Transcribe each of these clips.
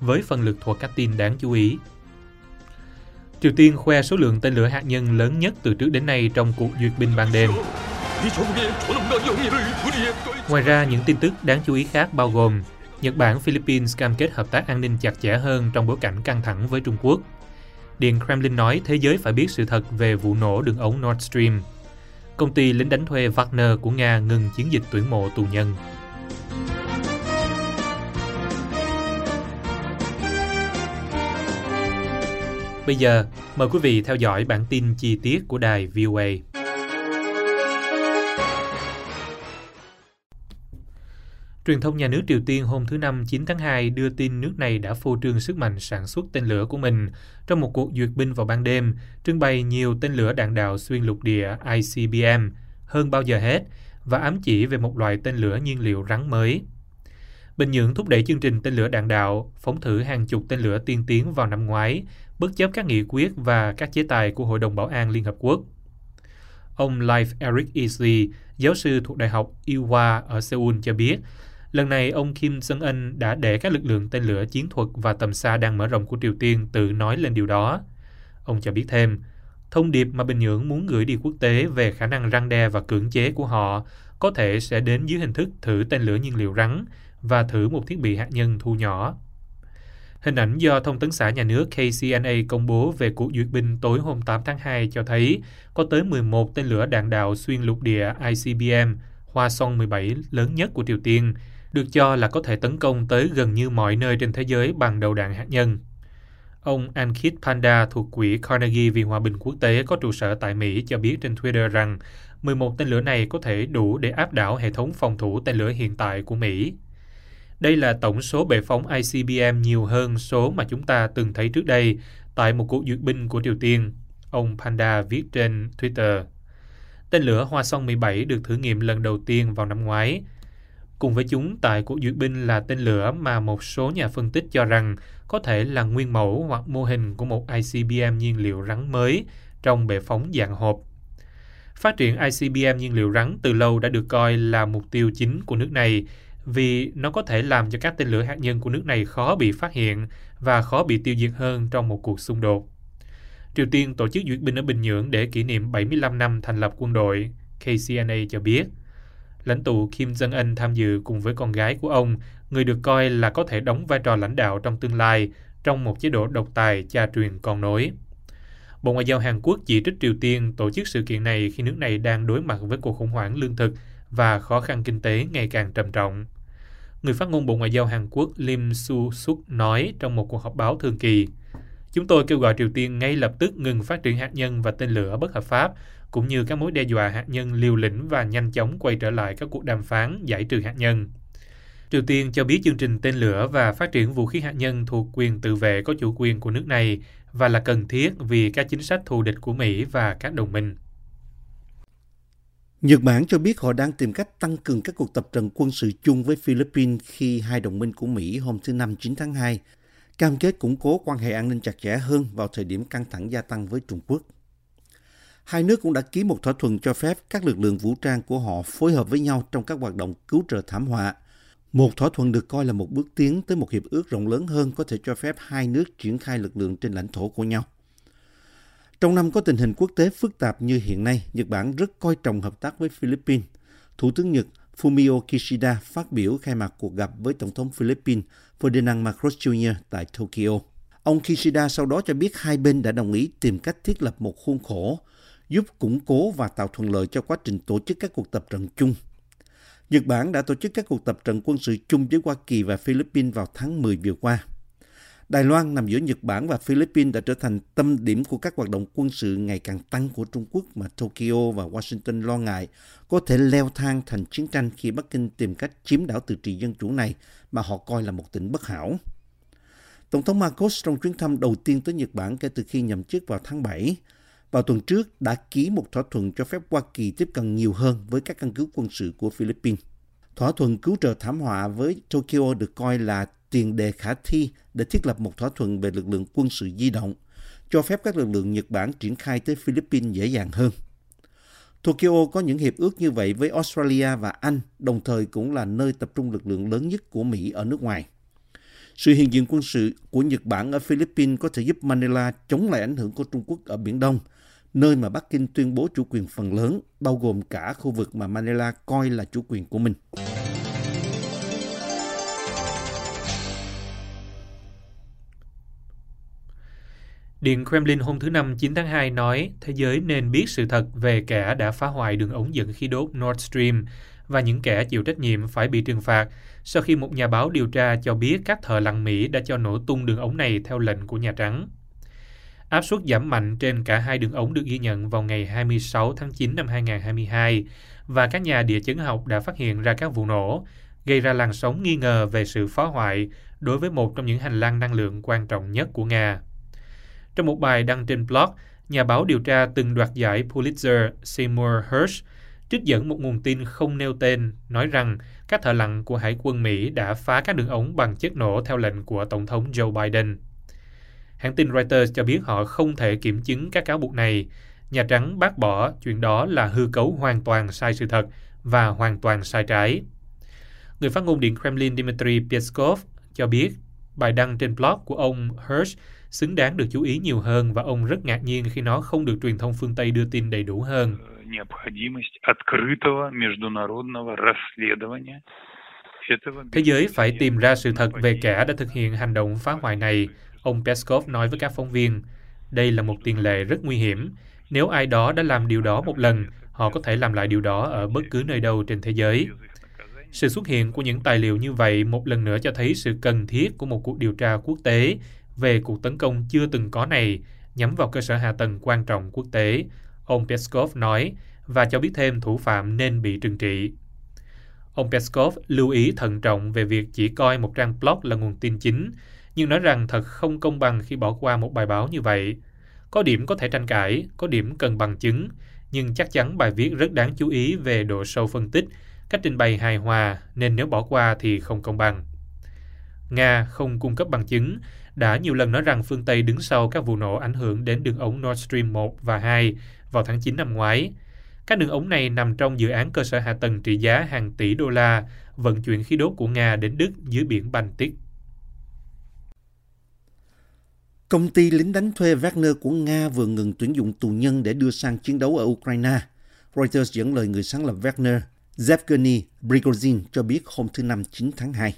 với phần lực thuộc các tin đáng chú ý. Triều Tiên khoe số lượng tên lửa hạt nhân lớn nhất từ trước đến nay trong cuộc duyệt binh ban đêm. Ngoài ra, những tin tức đáng chú ý khác bao gồm Nhật Bản, Philippines cam kết hợp tác an ninh chặt chẽ hơn trong bối cảnh căng thẳng với Trung Quốc. Điện Kremlin nói thế giới phải biết sự thật về vụ nổ đường ống Nord Stream. Công ty lính đánh thuê Wagner của Nga ngừng chiến dịch tuyển mộ tù nhân. Bây giờ, mời quý vị theo dõi bản tin chi tiết của đài VOA. Truyền thông nhà nước Triều Tiên hôm thứ Năm 9 tháng 2 đưa tin nước này đã phô trương sức mạnh sản xuất tên lửa của mình trong một cuộc duyệt binh vào ban đêm, trưng bày nhiều tên lửa đạn đạo xuyên lục địa ICBM hơn bao giờ hết và ám chỉ về một loại tên lửa nhiên liệu rắn mới. Bình Nhưỡng thúc đẩy chương trình tên lửa đạn đạo, phóng thử hàng chục tên lửa tiên tiến vào năm ngoái, bất chấp các nghị quyết và các chế tài của Hội đồng Bảo an Liên Hợp Quốc. Ông Life Eric Easley, giáo sư thuộc Đại học Iowa ở Seoul cho biết, lần này ông Kim Jong-un đã để các lực lượng tên lửa chiến thuật và tầm xa đang mở rộng của Triều Tiên tự nói lên điều đó. Ông cho biết thêm, thông điệp mà Bình Nhưỡng muốn gửi đi quốc tế về khả năng răng đe và cưỡng chế của họ có thể sẽ đến dưới hình thức thử tên lửa nhiên liệu rắn và thử một thiết bị hạt nhân thu nhỏ. Hình ảnh do Thông tấn xã nhà nước KCNA công bố về cuộc duyệt binh tối hôm 8 tháng 2 cho thấy có tới 11 tên lửa đạn đạo xuyên lục địa ICBM Hoa Song 17 lớn nhất của Triều Tiên, được cho là có thể tấn công tới gần như mọi nơi trên thế giới bằng đầu đạn hạt nhân. Ông Ankit Panda thuộc Quỹ Carnegie vì Hòa bình Quốc tế có trụ sở tại Mỹ cho biết trên Twitter rằng 11 tên lửa này có thể đủ để áp đảo hệ thống phòng thủ tên lửa hiện tại của Mỹ. Đây là tổng số bệ phóng ICBM nhiều hơn số mà chúng ta từng thấy trước đây tại một cuộc duyệt binh của Triều Tiên, ông Panda viết trên Twitter. Tên lửa Hoa Song 17 được thử nghiệm lần đầu tiên vào năm ngoái. Cùng với chúng tại cuộc duyệt binh là tên lửa mà một số nhà phân tích cho rằng có thể là nguyên mẫu hoặc mô hình của một ICBM nhiên liệu rắn mới trong bệ phóng dạng hộp. Phát triển ICBM nhiên liệu rắn từ lâu đã được coi là mục tiêu chính của nước này vì nó có thể làm cho các tên lửa hạt nhân của nước này khó bị phát hiện và khó bị tiêu diệt hơn trong một cuộc xung đột. Triều Tiên tổ chức duyệt binh ở Bình Nhưỡng để kỷ niệm 75 năm thành lập quân đội, KCNA cho biết. Lãnh tụ Kim Jong-un tham dự cùng với con gái của ông, người được coi là có thể đóng vai trò lãnh đạo trong tương lai trong một chế độ độc tài cha truyền con nối. Bộ Ngoại giao Hàn Quốc chỉ trích Triều Tiên tổ chức sự kiện này khi nước này đang đối mặt với cuộc khủng hoảng lương thực và khó khăn kinh tế ngày càng trầm trọng. Người phát ngôn Bộ Ngoại giao Hàn Quốc Lim Su Suk nói trong một cuộc họp báo thường kỳ, Chúng tôi kêu gọi Triều Tiên ngay lập tức ngừng phát triển hạt nhân và tên lửa bất hợp pháp, cũng như các mối đe dọa hạt nhân liều lĩnh và nhanh chóng quay trở lại các cuộc đàm phán giải trừ hạt nhân. Triều Tiên cho biết chương trình tên lửa và phát triển vũ khí hạt nhân thuộc quyền tự vệ có chủ quyền của nước này và là cần thiết vì các chính sách thù địch của Mỹ và các đồng minh. Nhật Bản cho biết họ đang tìm cách tăng cường các cuộc tập trận quân sự chung với Philippines khi hai đồng minh của Mỹ hôm thứ Năm 9 tháng 2 cam kết củng cố quan hệ an ninh chặt chẽ hơn vào thời điểm căng thẳng gia tăng với Trung Quốc. Hai nước cũng đã ký một thỏa thuận cho phép các lực lượng vũ trang của họ phối hợp với nhau trong các hoạt động cứu trợ thảm họa. Một thỏa thuận được coi là một bước tiến tới một hiệp ước rộng lớn hơn có thể cho phép hai nước triển khai lực lượng trên lãnh thổ của nhau. Trong năm có tình hình quốc tế phức tạp như hiện nay, Nhật Bản rất coi trọng hợp tác với Philippines. Thủ tướng Nhật Fumio Kishida phát biểu khai mạc cuộc gặp với Tổng thống Philippines Ferdinand Marcos Jr. tại Tokyo. Ông Kishida sau đó cho biết hai bên đã đồng ý tìm cách thiết lập một khuôn khổ giúp củng cố và tạo thuận lợi cho quá trình tổ chức các cuộc tập trận chung. Nhật Bản đã tổ chức các cuộc tập trận quân sự chung với Hoa Kỳ và Philippines vào tháng 10 vừa qua. Đài Loan nằm giữa Nhật Bản và Philippines đã trở thành tâm điểm của các hoạt động quân sự ngày càng tăng của Trung Quốc mà Tokyo và Washington lo ngại có thể leo thang thành chiến tranh khi Bắc Kinh tìm cách chiếm đảo tự trị dân chủ này mà họ coi là một tỉnh bất hảo. Tổng thống Marcos trong chuyến thăm đầu tiên tới Nhật Bản kể từ khi nhậm chức vào tháng 7, vào tuần trước đã ký một thỏa thuận cho phép Hoa Kỳ tiếp cận nhiều hơn với các căn cứ quân sự của Philippines. Thỏa thuận cứu trợ thảm họa với Tokyo được coi là tiền đề khả thi để thiết lập một thỏa thuận về lực lượng quân sự di động, cho phép các lực lượng Nhật Bản triển khai tới Philippines dễ dàng hơn. Tokyo có những hiệp ước như vậy với Australia và Anh, đồng thời cũng là nơi tập trung lực lượng lớn nhất của Mỹ ở nước ngoài. Sự hiện diện quân sự của Nhật Bản ở Philippines có thể giúp Manila chống lại ảnh hưởng của Trung Quốc ở Biển Đông, nơi mà Bắc Kinh tuyên bố chủ quyền phần lớn, bao gồm cả khu vực mà Manila coi là chủ quyền của mình. Điện Kremlin hôm thứ Năm 9 tháng 2 nói thế giới nên biết sự thật về kẻ đã phá hoại đường ống dẫn khí đốt Nord Stream và những kẻ chịu trách nhiệm phải bị trừng phạt sau khi một nhà báo điều tra cho biết các thợ lặn Mỹ đã cho nổ tung đường ống này theo lệnh của Nhà Trắng. Áp suất giảm mạnh trên cả hai đường ống được ghi nhận vào ngày 26 tháng 9 năm 2022 và các nhà địa chấn học đã phát hiện ra các vụ nổ, gây ra làn sóng nghi ngờ về sự phá hoại đối với một trong những hành lang năng lượng quan trọng nhất của Nga. Trong một bài đăng trên blog, nhà báo điều tra từng đoạt giải Pulitzer Seymour Hersh trích dẫn một nguồn tin không nêu tên nói rằng các thợ lặn của Hải quân Mỹ đã phá các đường ống bằng chất nổ theo lệnh của Tổng thống Joe Biden. Hãng tin Reuters cho biết họ không thể kiểm chứng các cáo buộc này. Nhà Trắng bác bỏ chuyện đó là hư cấu hoàn toàn sai sự thật và hoàn toàn sai trái. Người phát ngôn Điện Kremlin Dmitry Peskov cho biết bài đăng trên blog của ông Hersh xứng đáng được chú ý nhiều hơn và ông rất ngạc nhiên khi nó không được truyền thông phương Tây đưa tin đầy đủ hơn. Thế giới phải tìm ra sự thật về kẻ đã thực hiện hành động phá hoại này, ông Peskov nói với các phóng viên. Đây là một tiền lệ rất nguy hiểm. Nếu ai đó đã làm điều đó một lần, họ có thể làm lại điều đó ở bất cứ nơi đâu trên thế giới. Sự xuất hiện của những tài liệu như vậy một lần nữa cho thấy sự cần thiết của một cuộc điều tra quốc tế về cuộc tấn công chưa từng có này nhắm vào cơ sở hạ tầng quan trọng quốc tế, ông Peskov nói, và cho biết thêm thủ phạm nên bị trừng trị. Ông Peskov lưu ý thận trọng về việc chỉ coi một trang blog là nguồn tin chính, nhưng nói rằng thật không công bằng khi bỏ qua một bài báo như vậy. Có điểm có thể tranh cãi, có điểm cần bằng chứng, nhưng chắc chắn bài viết rất đáng chú ý về độ sâu phân tích, cách trình bày hài hòa, nên nếu bỏ qua thì không công bằng. Nga không cung cấp bằng chứng, đã nhiều lần nói rằng phương Tây đứng sau các vụ nổ ảnh hưởng đến đường ống Nord Stream 1 và 2 vào tháng 9 năm ngoái. Các đường ống này nằm trong dự án cơ sở hạ tầng trị giá hàng tỷ đô la vận chuyển khí đốt của Nga đến Đức dưới biển Baltic. Công ty lính đánh thuê Wagner của Nga vừa ngừng tuyển dụng tù nhân để đưa sang chiến đấu ở Ukraine. Reuters dẫn lời người sáng lập Wagner, Zevgeny Prigozhin cho biết hôm thứ Năm 9 tháng 2.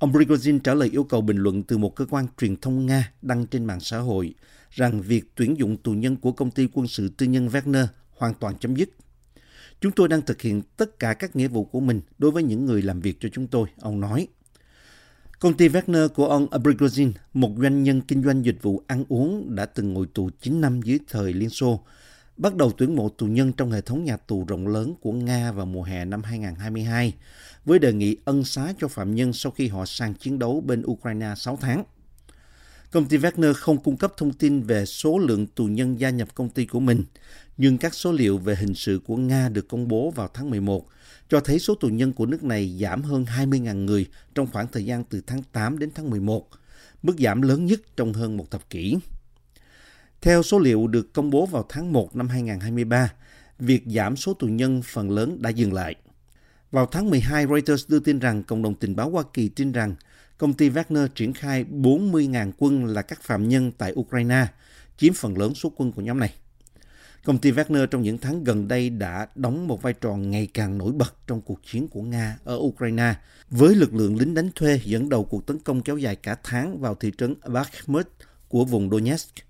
Ông Prigozhin trả lời yêu cầu bình luận từ một cơ quan truyền thông Nga đăng trên mạng xã hội rằng việc tuyển dụng tù nhân của công ty quân sự tư nhân Wagner hoàn toàn chấm dứt. Chúng tôi đang thực hiện tất cả các nghĩa vụ của mình đối với những người làm việc cho chúng tôi, ông nói. Công ty Wagner của ông Prigozhin, một doanh nhân kinh doanh dịch vụ ăn uống đã từng ngồi tù 9 năm dưới thời Liên Xô, bắt đầu tuyển mộ tù nhân trong hệ thống nhà tù rộng lớn của Nga vào mùa hè năm 2022 với đề nghị ân xá cho phạm nhân sau khi họ sang chiến đấu bên Ukraine 6 tháng. Công ty Wagner không cung cấp thông tin về số lượng tù nhân gia nhập công ty của mình, nhưng các số liệu về hình sự của Nga được công bố vào tháng 11 cho thấy số tù nhân của nước này giảm hơn 20.000 người trong khoảng thời gian từ tháng 8 đến tháng 11, mức giảm lớn nhất trong hơn một thập kỷ. Theo số liệu được công bố vào tháng 1 năm 2023, việc giảm số tù nhân phần lớn đã dừng lại. Vào tháng 12, Reuters đưa tin rằng cộng đồng tình báo Hoa Kỳ tin rằng công ty Wagner triển khai 40.000 quân là các phạm nhân tại Ukraine, chiếm phần lớn số quân của nhóm này. Công ty Wagner trong những tháng gần đây đã đóng một vai trò ngày càng nổi bật trong cuộc chiến của Nga ở Ukraine, với lực lượng lính đánh thuê dẫn đầu cuộc tấn công kéo dài cả tháng vào thị trấn Bakhmut của vùng Donetsk.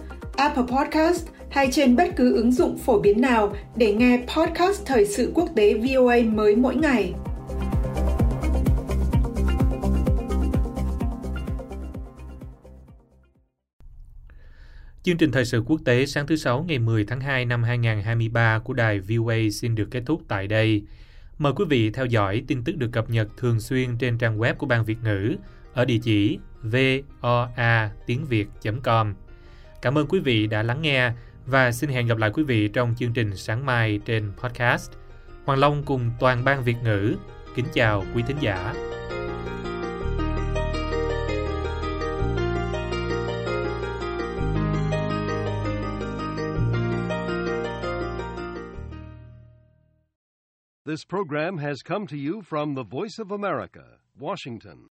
Apple Podcast hay trên bất cứ ứng dụng phổ biến nào để nghe podcast Thời sự quốc tế VOA mới mỗi ngày. Chương trình thời sự quốc tế sáng thứ Sáu ngày 10 tháng 2 năm 2023 của đài VOA xin được kết thúc tại đây. Mời quý vị theo dõi tin tức được cập nhật thường xuyên trên trang web của Ban Việt ngữ ở địa chỉ voa tiếng việt.com. Cảm ơn quý vị đã lắng nghe và xin hẹn gặp lại quý vị trong chương trình sáng mai trên podcast. Hoàng Long cùng toàn ban Việt ngữ kính chào quý thính giả. This program has come to you from the Voice of America, Washington.